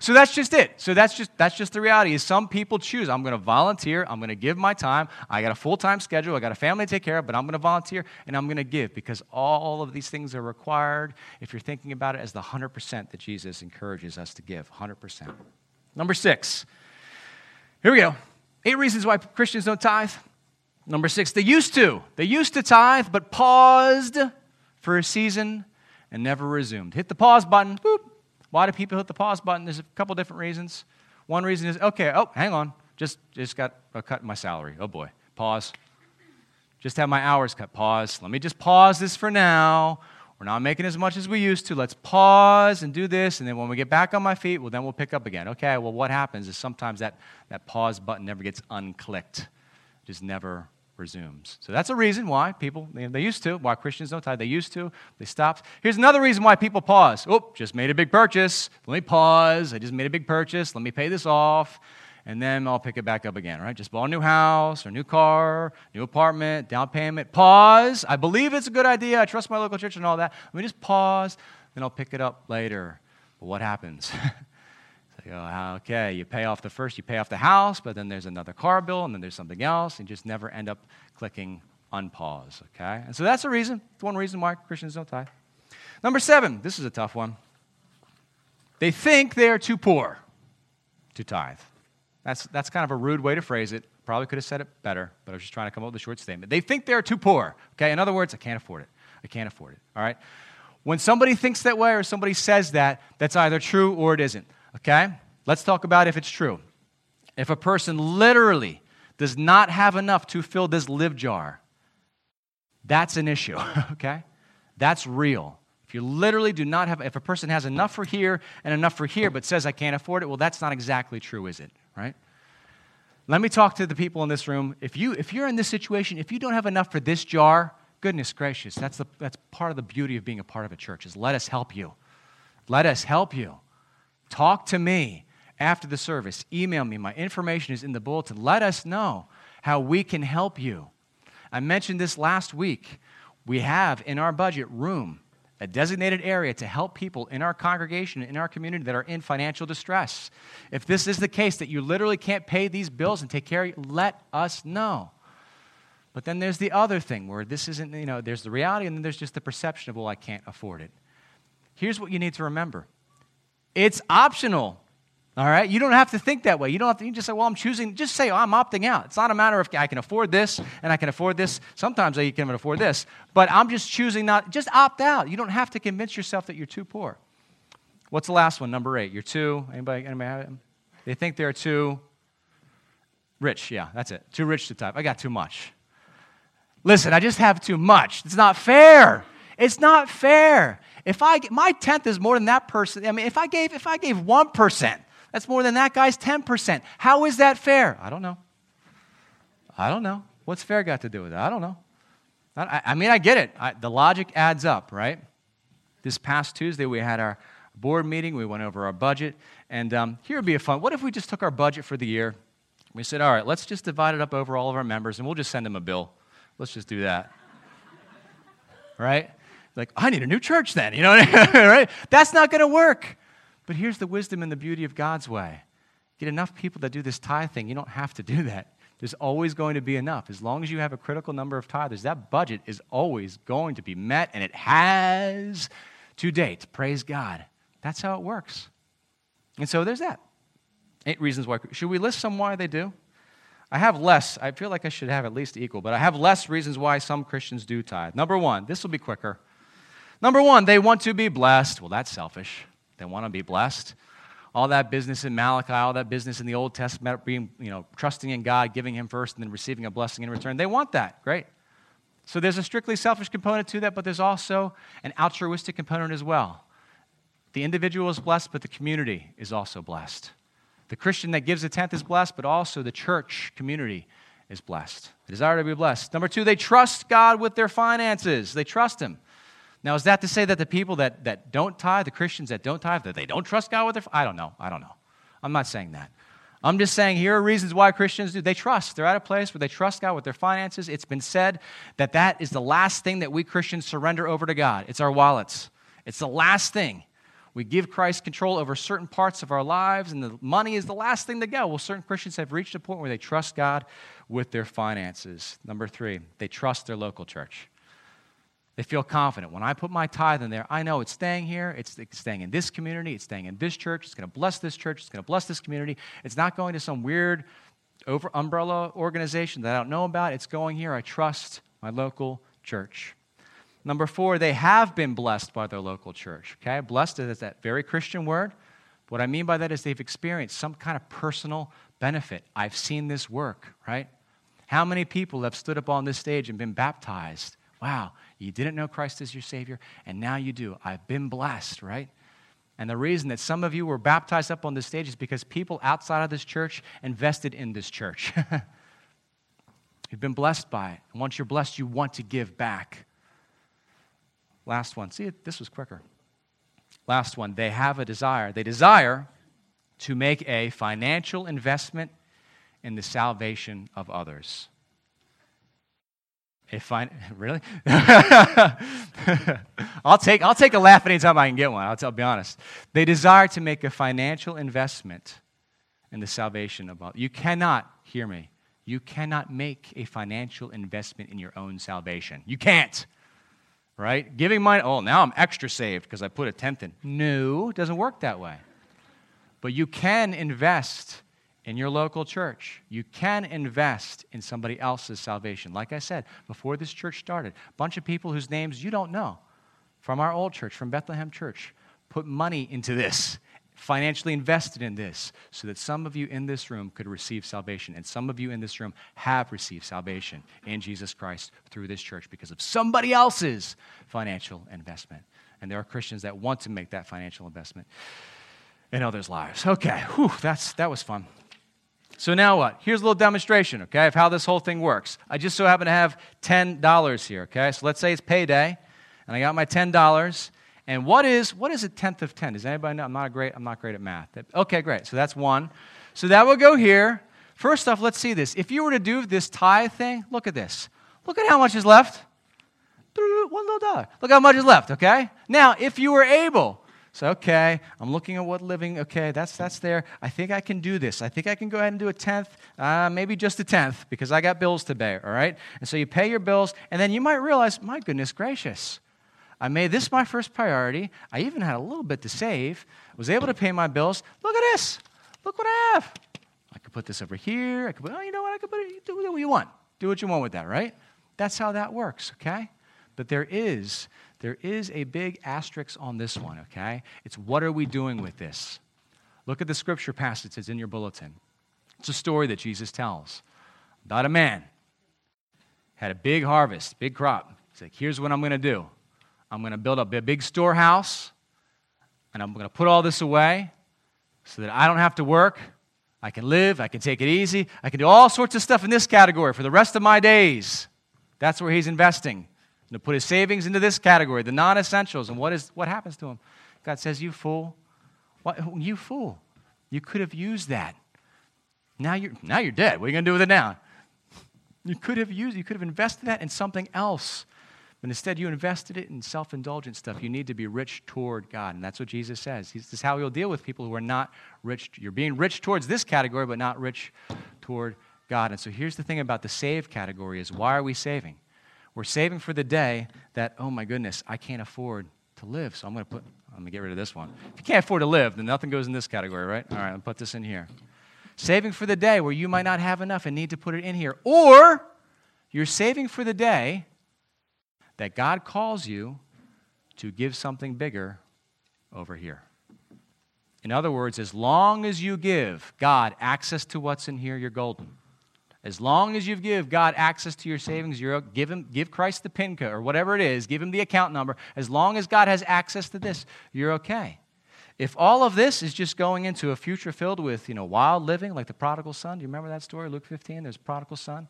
So that's just it. So that's just that's just the reality. Is some people choose. I'm going to volunteer. I'm going to give my time. I got a full time schedule. I got a family to take care of, but I'm going to volunteer and I'm going to give because all of these things are required. If you're thinking about it as the hundred percent that Jesus encourages us to give, hundred percent. Number six. Here we go. Eight reasons why Christians don't tithe. Number six, they used to. They used to tithe, but paused for a season and never resumed. Hit the pause button. Boop. Why do people hit the pause button? There's a couple different reasons. One reason is, okay, oh, hang on. Just, just got a cut in my salary. Oh boy. Pause. Just have my hours cut. Pause. Let me just pause this for now. We're not making as much as we used to. Let's pause and do this. And then when we get back on my feet, well, then we'll pick up again. Okay, well, what happens is sometimes that, that pause button never gets unclicked, it just never resumes. So that's a reason why people, they used to, why Christians don't tithe. They used to, they stopped. Here's another reason why people pause. Oh, just made a big purchase. Let me pause. I just made a big purchase. Let me pay this off and then I'll pick it back up again, right? Just bought a new house or new car, new apartment, down payment. Pause. I believe it's a good idea. I trust my local church and all that. Let me just pause, then I'll pick it up later. But what happens? go, okay, you pay off the first, you pay off the house, but then there's another car bill, and then there's something else, and you just never end up clicking unpause, okay? And so that's the reason, one reason why Christians don't tithe. Number seven, this is a tough one. They think they are too poor to tithe. That's, that's kind of a rude way to phrase it. Probably could have said it better, but I was just trying to come up with a short statement. They think they're too poor. Okay, in other words, I can't afford it. I can't afford it. All right? When somebody thinks that way or somebody says that, that's either true or it isn't. Okay? Let's talk about if it's true. If a person literally does not have enough to fill this live jar, that's an issue. okay? That's real. If you literally do not have, if a person has enough for here and enough for here, but says I can't afford it, well, that's not exactly true, is it? right? Let me talk to the people in this room. If, you, if you're in this situation, if you don't have enough for this jar, goodness gracious, that's, the, that's part of the beauty of being a part of a church is let us help you. Let us help you. Talk to me after the service. Email me. My information is in the bulletin. Let us know how we can help you. I mentioned this last week. We have in our budget room a designated area to help people in our congregation, in our community that are in financial distress. If this is the case, that you literally can't pay these bills and take care of it, let us know. But then there's the other thing where this isn't, you know, there's the reality and then there's just the perception of, well, I can't afford it. Here's what you need to remember it's optional. All right? You don't have to think that way. You don't have to you just say, well, I'm choosing, just say, oh, I'm opting out. It's not a matter of I can afford this and I can afford this. Sometimes I can afford this, but I'm just choosing not, just opt out. You don't have to convince yourself that you're too poor. What's the last one? Number eight. You're too, anybody, anybody have it? They think they're too rich. Yeah, that's it. Too rich to tithe. I got too much. Listen, I just have too much. It's not fair. It's not fair. If I my tenth is more than that person, I mean, if I gave if I gave one percent, that's more than that guy's 10%. How is that fair? I don't know. I don't know. What's fair got to do with it? I don't know. I, I mean, I get it. I, the logic adds up, right? This past Tuesday, we had our board meeting. We went over our budget. And um, here would be a fun what if we just took our budget for the year? We said, all right, let's just divide it up over all of our members and we'll just send them a bill. Let's just do that. right? Like, I need a new church then, you know, right? That's not going to work. But here's the wisdom and the beauty of God's way get enough people that do this tithe thing, you don't have to do that. There's always going to be enough. As long as you have a critical number of tithers, that budget is always going to be met, and it has to date. Praise God. That's how it works. And so there's that. Eight reasons why. Should we list some why they do? I have less. I feel like I should have at least equal, but I have less reasons why some Christians do tithe. Number one, this will be quicker. Number one, they want to be blessed. Well, that's selfish. They want to be blessed. All that business in Malachi, all that business in the Old Testament, being, you know, trusting in God, giving Him first, and then receiving a blessing in return. They want that. Great. So there's a strictly selfish component to that, but there's also an altruistic component as well. The individual is blessed, but the community is also blessed. The Christian that gives a tenth is blessed, but also the church community is blessed. They desire to be blessed. Number two, they trust God with their finances. They trust Him. Now, is that to say that the people that, that don't tithe, the Christians that don't tithe, that they don't trust God with their I don't know. I don't know. I'm not saying that. I'm just saying here are reasons why Christians do. They trust. They're at a place where they trust God with their finances. It's been said that that is the last thing that we Christians surrender over to God. It's our wallets. It's the last thing. We give Christ control over certain parts of our lives, and the money is the last thing to go. Well, certain Christians have reached a point where they trust God with their finances. Number three, they trust their local church. They feel confident. When I put my tithe in there, I know it's staying here, it's, staying in this community, it's staying in this church, it's going to bless this church, it's going to bless this community. It's not going to some weird over umbrella organization that I don't know about. It's going here. I trust my local church. Number four, they have been blessed by their local church. Okay? Blessed is that very Christian word. What I mean by that is they've experienced some kind of personal benefit. I've seen this work, right? How many people have stood up on this stage and been baptized Wow, you didn't know Christ as your Savior, and now you do. I've been blessed, right? And the reason that some of you were baptized up on this stage is because people outside of this church invested in this church. You've been blessed by it. And once you're blessed, you want to give back. Last one. See, this was quicker. Last one. They have a desire. They desire to make a financial investment in the salvation of others. A fine, really? I'll take, I'll take a laugh anytime I can get one. I'll, I'll be honest. They desire to make a financial investment in the salvation of others. You cannot, hear me, you cannot make a financial investment in your own salvation. You can't. Right? Giving money, oh, now I'm extra saved because I put a tenth in. No, it doesn't work that way. But you can invest in your local church. You can invest in somebody else's salvation. Like I said, before this church started, a bunch of people whose names you don't know from our old church, from Bethlehem Church, put money into this financially invested in this so that some of you in this room could receive salvation. And some of you in this room have received salvation in Jesus Christ through this church because of somebody else's financial investment. And there are Christians that want to make that financial investment in others' lives. Okay, whew, that's, that was fun. So now what? Here's a little demonstration, okay, of how this whole thing works. I just so happen to have $10 here, okay? So let's say it's payday, and I got my $10 and what is what is a tenth of ten? Does anybody know? I'm not great. I'm not great at math. Okay, great. So that's one. So that will go here. First off, let's see this. If you were to do this tithe thing, look at this. Look at how much is left. One little dollar. Look how much is left. Okay. Now, if you were able, so okay, I'm looking at what living. Okay, that's that's there. I think I can do this. I think I can go ahead and do a tenth, uh, maybe just a tenth, because I got bills to pay. All right. And so you pay your bills, and then you might realize, my goodness gracious. I made this my first priority. I even had a little bit to save. was able to pay my bills. Look at this. Look what I have. I could put this over here. I could put, oh, you know what? I could put it, do what you want. Do what you want with that, right? That's how that works, okay? But there is, there is a big asterisk on this one, okay? It's what are we doing with this? Look at the scripture passage that's in your bulletin. It's a story that Jesus tells about a man had a big harvest, big crop. He's like, here's what I'm going to do. I'm going to build up a big storehouse and I'm going to put all this away so that I don't have to work. I can live, I can take it easy, I can do all sorts of stuff in this category for the rest of my days. That's where he's investing. To put his savings into this category, the non essentials. And what, is, what happens to him? God says, You fool. What, you fool. You could have used that. Now you're, now you're dead. What are you going to do with it now? You could have used, you could have invested that in something else. But instead, you invested it in self indulgent stuff. You need to be rich toward God. And that's what Jesus says. This is how he'll deal with people who are not rich. You're being rich towards this category, but not rich toward God. And so here's the thing about the save category is why are we saving? We're saving for the day that, oh my goodness, I can't afford to live. So I'm going to put, I'm going to get rid of this one. If you can't afford to live, then nothing goes in this category, right? All right, I'll put this in here. Saving for the day where you might not have enough and need to put it in here. Or you're saving for the day that God calls you to give something bigger over here. In other words, as long as you give God access to what's in here, you're golden. As long as you give God access to your savings, you're, give, him, give Christ the PIN code or whatever it is, give him the account number. As long as God has access to this, you're okay. If all of this is just going into a future filled with, you know, wild living, like the prodigal son, do you remember that story, Luke 15? There's prodigal son.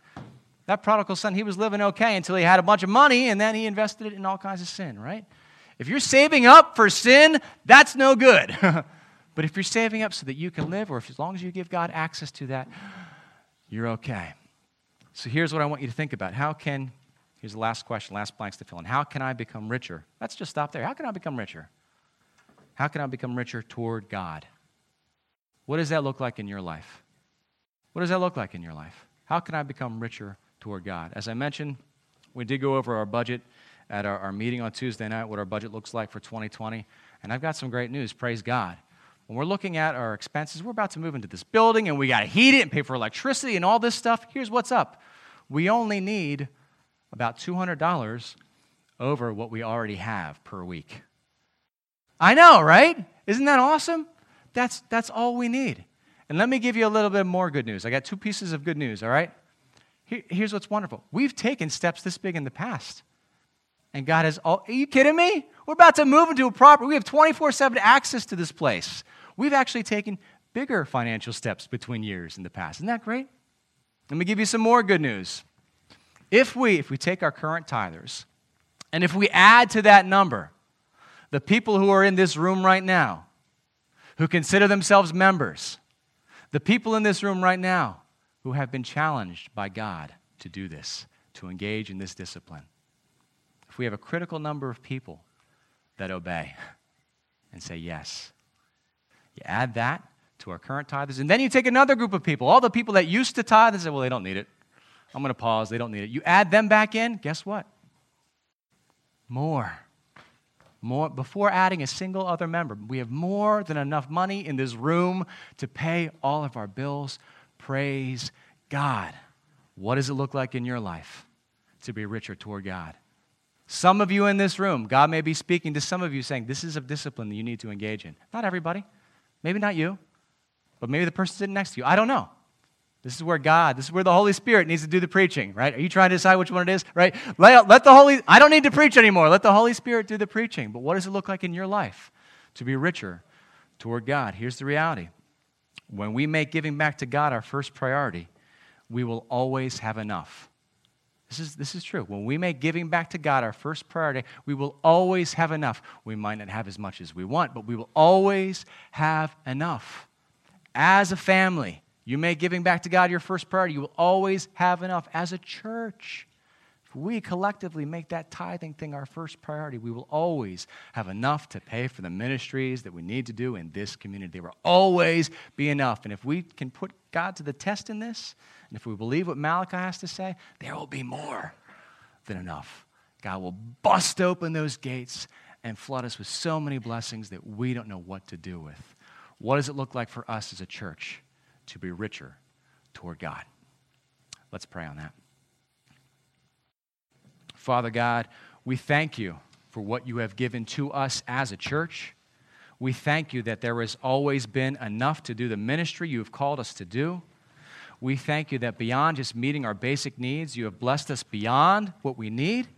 That prodigal son, he was living okay until he had a bunch of money and then he invested it in all kinds of sin, right? If you're saving up for sin, that's no good. but if you're saving up so that you can live, or if, as long as you give God access to that, you're okay. So here's what I want you to think about. How can, here's the last question, last blanks to fill in. How can I become richer? Let's just stop there. How can I become richer? How can I become richer toward God? What does that look like in your life? What does that look like in your life? How can I become richer toward God. As I mentioned, we did go over our budget at our, our meeting on Tuesday night, what our budget looks like for 2020. And I've got some great news. Praise God. When we're looking at our expenses, we're about to move into this building and we got to heat it and pay for electricity and all this stuff. Here's what's up we only need about $200 over what we already have per week. I know, right? Isn't that awesome? That's, that's all we need. And let me give you a little bit more good news. I got two pieces of good news, all right? here's what's wonderful we've taken steps this big in the past. And God has all, are you kidding me? We're about to move into a property. We have 24 7 access to this place. We've actually taken bigger financial steps between years in the past. Isn't that great? Let me give you some more good news. If we, if we take our current tithers, and if we add to that number the people who are in this room right now, who consider themselves members, the people in this room right now who have been challenged by God to do this, to engage in this discipline, if we have a critical number of people that obey and say yes, you add that to our current tithers, and then you take another group of people, all the people that used to tithe and say, well, they don't need it. I'm going to pause. They don't need it. You add them back in, guess what? More. More, before adding a single other member, we have more than enough money in this room to pay all of our bills. Praise God. What does it look like in your life to be richer toward God? Some of you in this room, God may be speaking to some of you saying, This is a discipline that you need to engage in. Not everybody. Maybe not you, but maybe the person sitting next to you. I don't know. This is where God, this is where the Holy Spirit needs to do the preaching, right? Are you trying to decide which one it is, right? Let, let the Holy, I don't need to preach anymore. Let the Holy Spirit do the preaching. But what does it look like in your life to be richer toward God? Here's the reality. When we make giving back to God our first priority, we will always have enough. This is, this is true. When we make giving back to God our first priority, we will always have enough. We might not have as much as we want, but we will always have enough. As a family, you make giving back to God your first priority. You will always have enough. As a church, we collectively make that tithing thing our first priority, we will always have enough to pay for the ministries that we need to do in this community. There will always be enough. And if we can put God to the test in this, and if we believe what Malachi has to say, there will be more than enough. God will bust open those gates and flood us with so many blessings that we don't know what to do with. What does it look like for us as a church? to be richer toward God. Let's pray on that. Father God, we thank you for what you have given to us as a church. We thank you that there has always been enough to do the ministry you have called us to do. We thank you that beyond just meeting our basic needs, you have blessed us beyond what we need.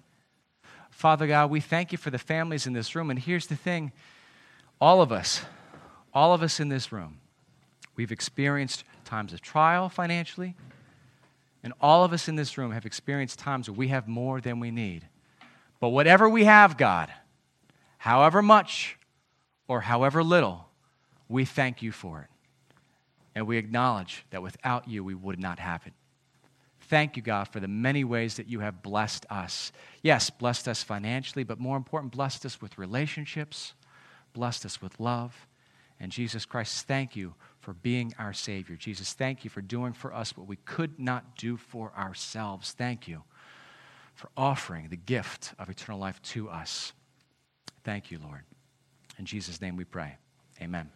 Father God, we thank you for the families in this room. And here's the thing all of us, all of us in this room, We've experienced times of trial financially, and all of us in this room have experienced times where we have more than we need. But whatever we have, God, however much or however little, we thank you for it. And we acknowledge that without you, we would not have it. Thank you, God, for the many ways that you have blessed us. Yes, blessed us financially, but more important, blessed us with relationships, blessed us with love. And Jesus Christ, thank you for being our Savior. Jesus, thank you for doing for us what we could not do for ourselves. Thank you for offering the gift of eternal life to us. Thank you, Lord. In Jesus' name we pray. Amen.